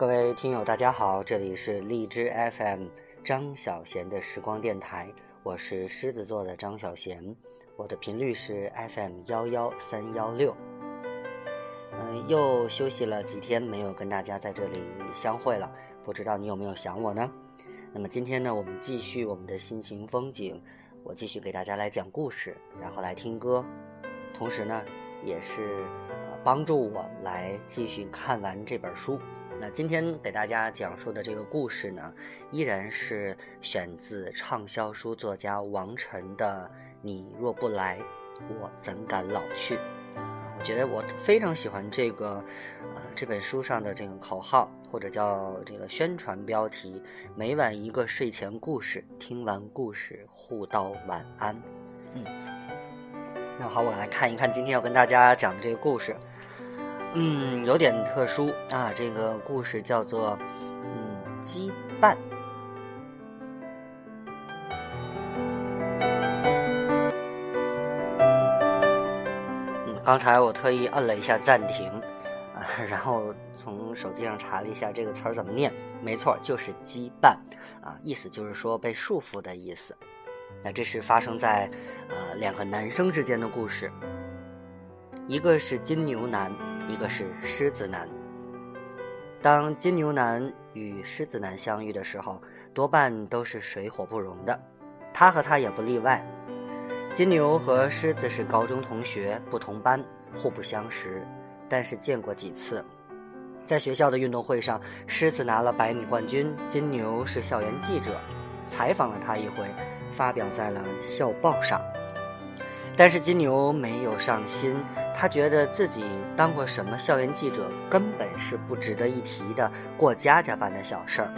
各位听友，大家好，这里是荔枝 FM 张小贤的时光电台，我是狮子座的张小贤，我的频率是 FM 幺幺三幺六。嗯，又休息了几天，没有跟大家在这里相会了，不知道你有没有想我呢？那么今天呢，我们继续我们的心情风景，我继续给大家来讲故事，然后来听歌，同时呢，也是帮助我来继续看完这本书。那今天给大家讲述的这个故事呢，依然是选自畅销书作家王晨的《你若不来，我怎敢老去》。我觉得我非常喜欢这个，呃，这本书上的这个口号或者叫这个宣传标题：每晚一个睡前故事，听完故事互道晚安。嗯，那好，我来看一看今天要跟大家讲的这个故事。嗯，有点特殊啊。这个故事叫做《嗯羁绊》。嗯，刚才我特意摁了一下暂停啊，然后从手机上查了一下这个词儿怎么念。没错，就是“羁绊”啊，意思就是说被束缚的意思。那这是发生在呃两个男生之间的故事，一个是金牛男。一个是狮子男。当金牛男与狮子男相遇的时候，多半都是水火不容的，他和他也不例外。金牛和狮子是高中同学，不同班，互不相识，但是见过几次。在学校的运动会上，狮子拿了百米冠军，金牛是校园记者，采访了他一回，发表在了校报上。但是金牛没有上心，他觉得自己当过什么校园记者，根本是不值得一提的过家家般的小事儿。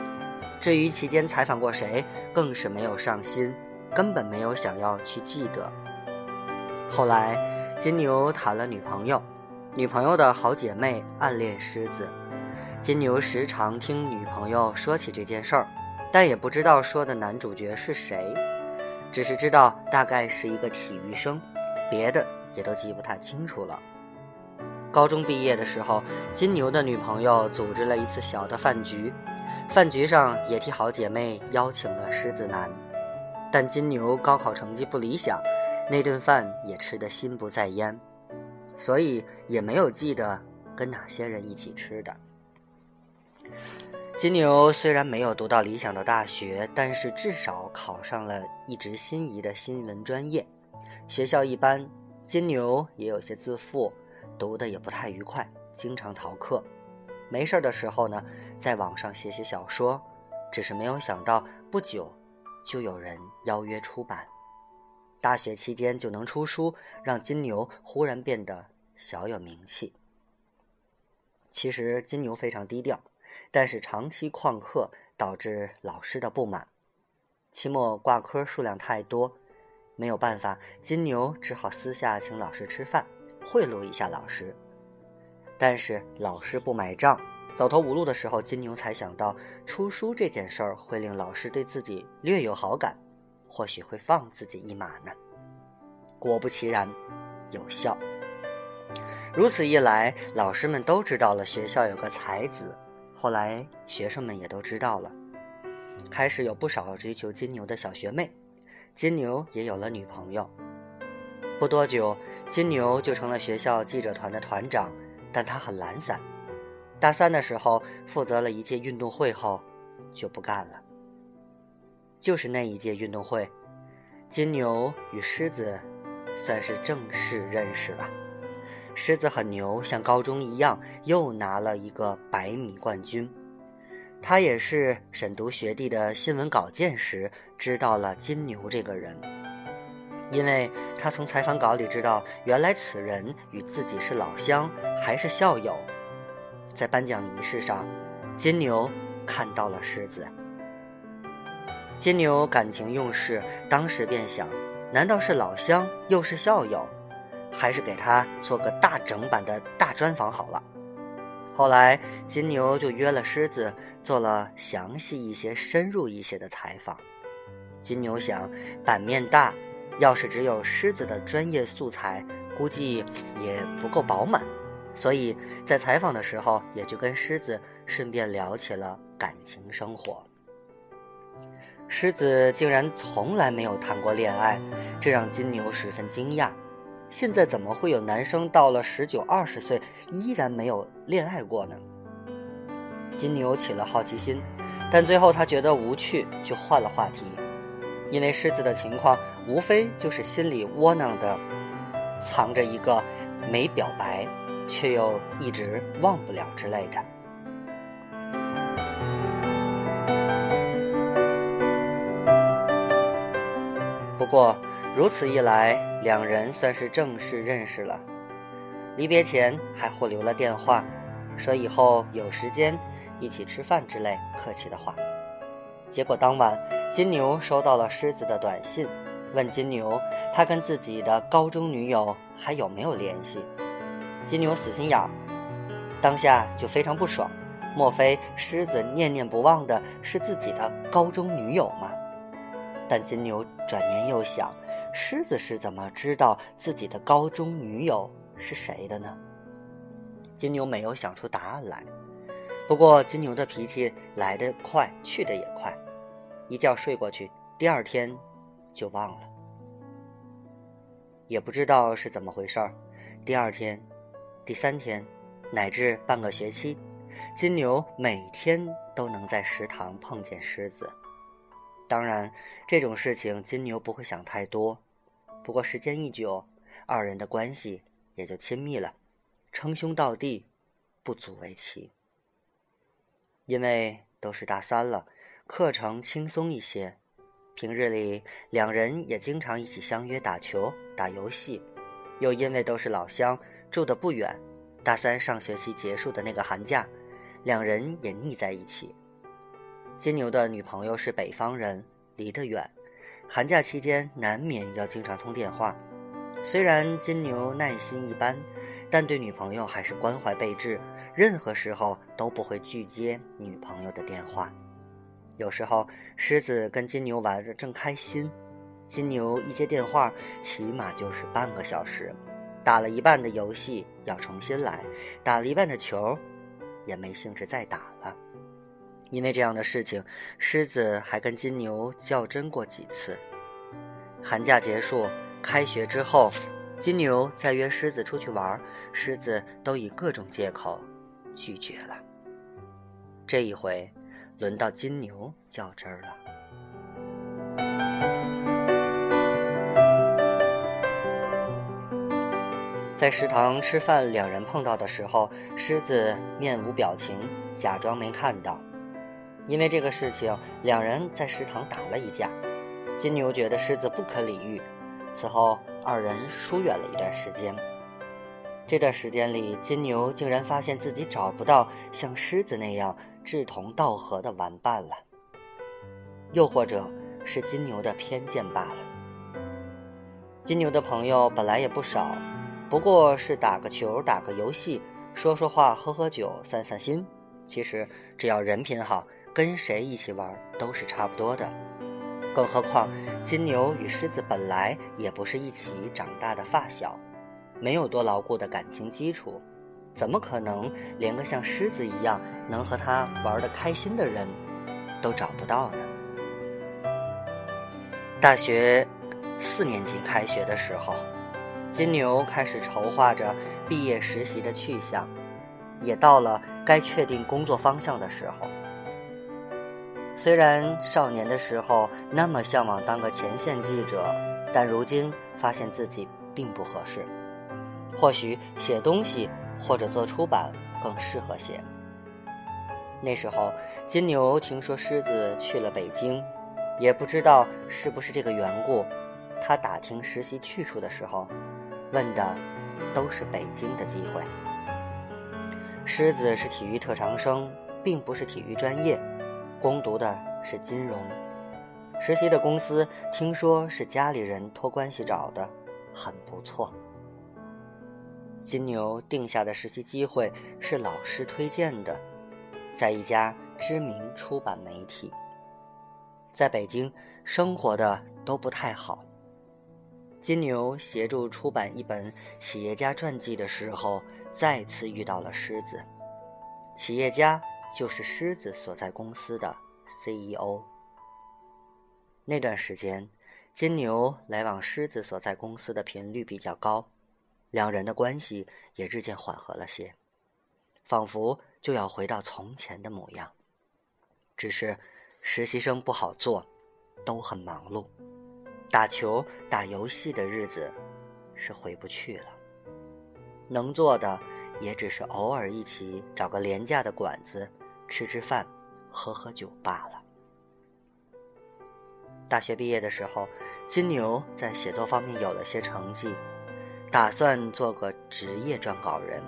至于期间采访过谁，更是没有上心，根本没有想要去记得。后来，金牛谈了女朋友，女朋友的好姐妹暗恋狮子，金牛时常听女朋友说起这件事儿，但也不知道说的男主角是谁。只是知道大概是一个体育生，别的也都记不太清楚了。高中毕业的时候，金牛的女朋友组织了一次小的饭局，饭局上也替好姐妹邀请了狮子男，但金牛高考成绩不理想，那顿饭也吃得心不在焉，所以也没有记得跟哪些人一起吃的。金牛虽然没有读到理想的大学，但是至少考上了一直心仪的新闻专业。学校一般，金牛也有些自负，读的也不太愉快，经常逃课。没事的时候呢，在网上写写小说。只是没有想到，不久就有人邀约出版。大学期间就能出书，让金牛忽然变得小有名气。其实金牛非常低调。但是长期旷课导致老师的不满，期末挂科数量太多，没有办法，金牛只好私下请老师吃饭，贿赂一下老师。但是老师不买账，走投无路的时候，金牛才想到出书这件事儿会令老师对自己略有好感，或许会放自己一马呢。果不其然，有效。如此一来，老师们都知道了学校有个才子。后来，学生们也都知道了，开始有不少追求金牛的小学妹，金牛也有了女朋友。不多久，金牛就成了学校记者团的团长，但他很懒散。大三的时候，负责了一届运动会后，就不干了。就是那一届运动会，金牛与狮子算是正式认识了。狮子很牛，像高中一样，又拿了一个百米冠军。他也是审读学弟的新闻稿件时，知道了金牛这个人，因为他从采访稿里知道，原来此人与自己是老乡，还是校友。在颁奖仪式上，金牛看到了狮子。金牛感情用事，当时便想：难道是老乡，又是校友？还是给他做个大整版的大专访好了。后来金牛就约了狮子做了详细一些、深入一些的采访。金牛想，版面大，要是只有狮子的专业素材，估计也不够饱满，所以在采访的时候，也就跟狮子顺便聊起了感情生活。狮子竟然从来没有谈过恋爱，这让金牛十分惊讶。现在怎么会有男生到了十九、二十岁依然没有恋爱过呢？金牛起了好奇心，但最后他觉得无趣，就换了话题。因为狮子的情况无非就是心里窝囊的，藏着一个没表白，却又一直忘不了之类的。不过，如此一来，两人算是正式认识了。离别前还互留了电话，说以后有时间一起吃饭之类客气的话。结果当晚，金牛收到了狮子的短信，问金牛他跟自己的高中女友还有没有联系。金牛死心眼儿，当下就非常不爽。莫非狮子念念不忘的是自己的高中女友吗？但金牛转念又想，狮子是怎么知道自己的高中女友是谁的呢？金牛没有想出答案来。不过金牛的脾气来得快，去得也快，一觉睡过去，第二天就忘了，也不知道是怎么回事儿。第二天、第三天，乃至半个学期，金牛每天都能在食堂碰见狮子。当然，这种事情金牛不会想太多。不过时间一久，二人的关系也就亲密了，称兄道弟，不足为奇。因为都是大三了，课程轻松一些，平日里两人也经常一起相约打球、打游戏。又因为都是老乡，住得不远，大三上学期结束的那个寒假，两人也腻在一起。金牛的女朋友是北方人，离得远，寒假期间难免要经常通电话。虽然金牛耐心一般，但对女朋友还是关怀备至，任何时候都不会拒接女朋友的电话。有时候狮子跟金牛玩着正开心，金牛一接电话，起码就是半个小时，打了一半的游戏要重新来，打了一半的球，也没兴致再打了。因为这样的事情，狮子还跟金牛较真过几次。寒假结束，开学之后，金牛再约狮子出去玩，狮子都以各种借口拒绝了。这一回，轮到金牛较真儿了。在食堂吃饭，两人碰到的时候，狮子面无表情，假装没看到。因为这个事情，两人在食堂打了一架。金牛觉得狮子不可理喻，此后二人疏远了一段时间。这段时间里，金牛竟然发现自己找不到像狮子那样志同道合的玩伴了，又或者是金牛的偏见罢了。金牛的朋友本来也不少，不过是打个球、打个游戏、说说话、喝喝酒、散散心。其实只要人品好。跟谁一起玩都是差不多的，更何况金牛与狮子本来也不是一起长大的发小，没有多牢固的感情基础，怎么可能连个像狮子一样能和他玩的开心的人都找不到呢？大学四年级开学的时候，金牛开始筹划着毕业实习的去向，也到了该确定工作方向的时候。虽然少年的时候那么向往当个前线记者，但如今发现自己并不合适。或许写东西或者做出版更适合些。那时候，金牛听说狮子去了北京，也不知道是不是这个缘故，他打听实习去处的时候，问的都是北京的机会。狮子是体育特长生，并不是体育专业。攻读的是金融，实习的公司听说是家里人托关系找的，很不错。金牛定下的实习机会是老师推荐的，在一家知名出版媒体。在北京生活的都不太好。金牛协助出版一本企业家传记的时候，再次遇到了狮子。企业家就是狮子所在公司的 CEO。那段时间，金牛来往狮子所在公司的频率比较高，两人的关系也日渐缓和了些，仿佛就要回到从前的模样。只是实习生不好做，都很忙碌，打球、打游戏的日子是回不去了。能做的。也只是偶尔一起找个廉价的馆子吃吃饭、喝喝酒罢了。大学毕业的时候，金牛在写作方面有了些成绩，打算做个职业撰稿人。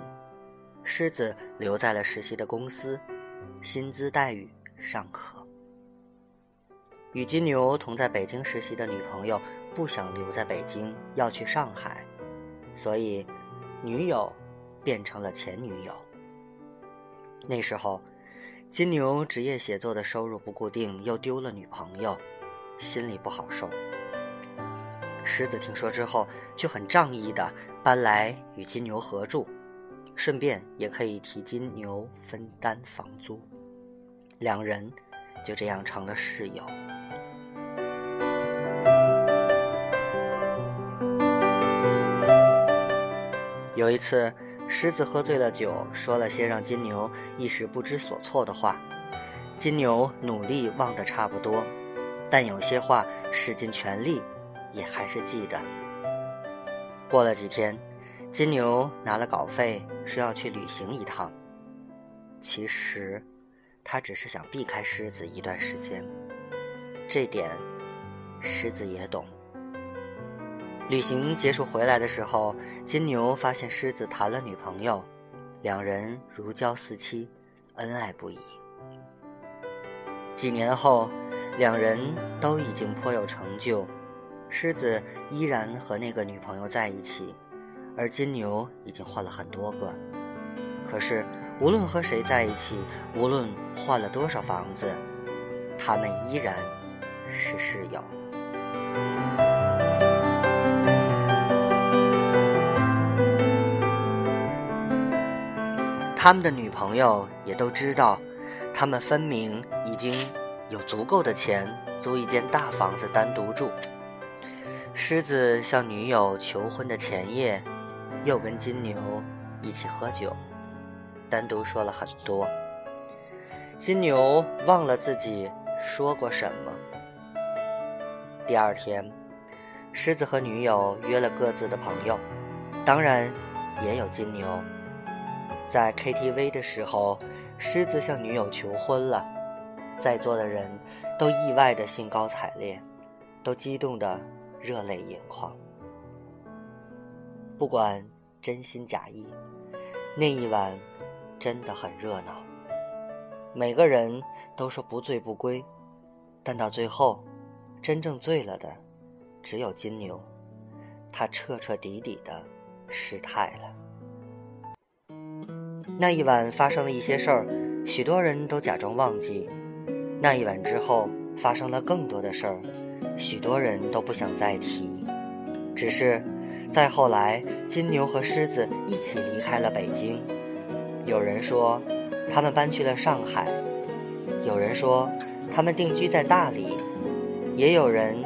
狮子留在了实习的公司，薪资待遇尚可。与金牛同在北京实习的女朋友不想留在北京，要去上海，所以女友。变成了前女友。那时候，金牛职业写作的收入不固定，又丢了女朋友，心里不好受。狮子听说之后，就很仗义的搬来与金牛合住，顺便也可以替金牛分担房租。两人就这样成了室友。有一次。狮子喝醉了酒，说了些让金牛一时不知所措的话。金牛努力忘得差不多，但有些话使尽全力也还是记得。过了几天，金牛拿了稿费，说要去旅行一趟。其实，他只是想避开狮子一段时间，这点狮子也懂。旅行结束回来的时候，金牛发现狮子谈了女朋友，两人如胶似漆，恩爱不已。几年后，两人都已经颇有成就，狮子依然和那个女朋友在一起，而金牛已经换了很多个。可是，无论和谁在一起，无论换了多少房子，他们依然是室友。他们的女朋友也都知道，他们分明已经有足够的钱租一间大房子单独住。狮子向女友求婚的前夜，又跟金牛一起喝酒，单独说了很多。金牛忘了自己说过什么。第二天，狮子和女友约了各自的朋友，当然也有金牛。在 KTV 的时候，狮子向女友求婚了，在座的人都意外的兴高采烈，都激动的热泪盈眶。不管真心假意，那一晚真的很热闹。每个人都说不醉不归，但到最后，真正醉了的只有金牛，他彻彻底底的失态了。那一晚发生了一些事儿，许多人都假装忘记。那一晚之后发生了更多的事儿，许多人都不想再提。只是，再后来，金牛和狮子一起离开了北京。有人说，他们搬去了上海；有人说，他们定居在大理；也有人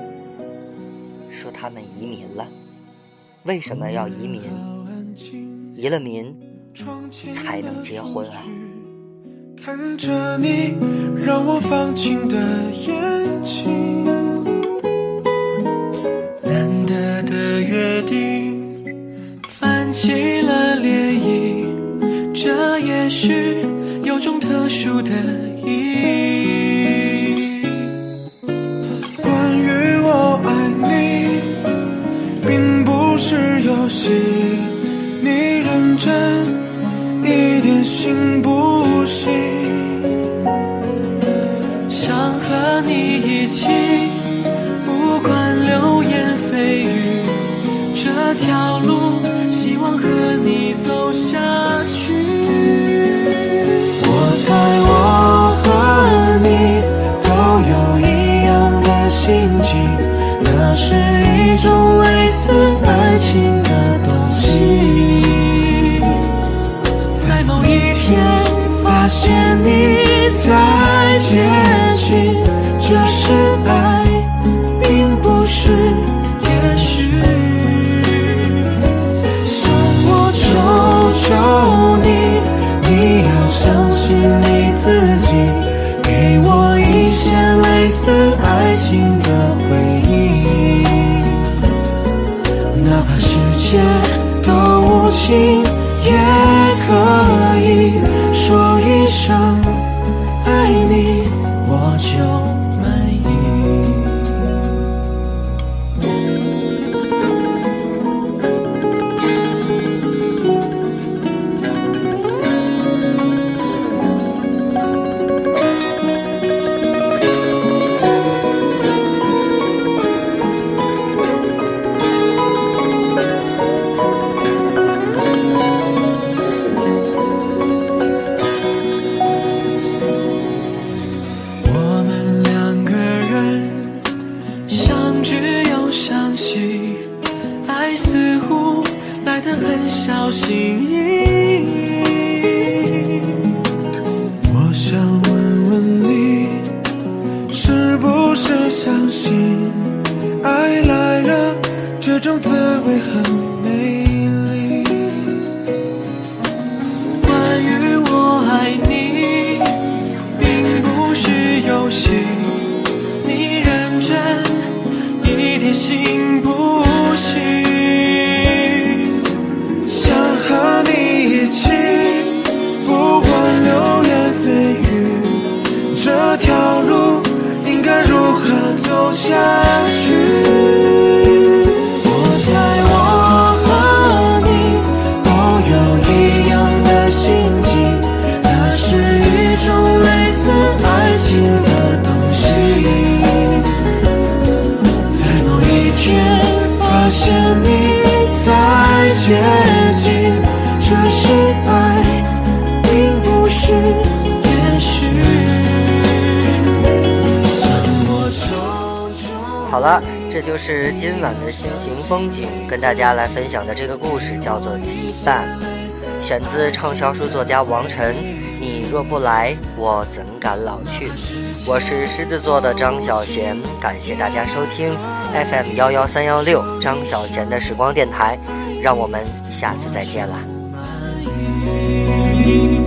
说他们移民了。为什么要移民？移了民。才能结婚啊！看着你，让我放晴的眼睛。难得的约定，泛起了涟漪。这也许有种特殊的意义。关于我爱你，并不是游戏，你认真。一点心不行，想和你一起，不管流言蜚语，这条路希望和你走下见你再见。来得很小心翼翼。我想问问你，是不是相信爱来了，这种滋味很美丽？关于我爱你。并不是游戏，你认真一点行何了，这就是今晚的心情风景，跟大家来分享的这个故事叫做《羁绊》，选自畅销书作家王晨。你若不来，我怎敢老去？我是狮子座的张小贤，感谢大家收听 FM 幺幺三幺六张小贤的时光电台，让我们下次再见啦。满意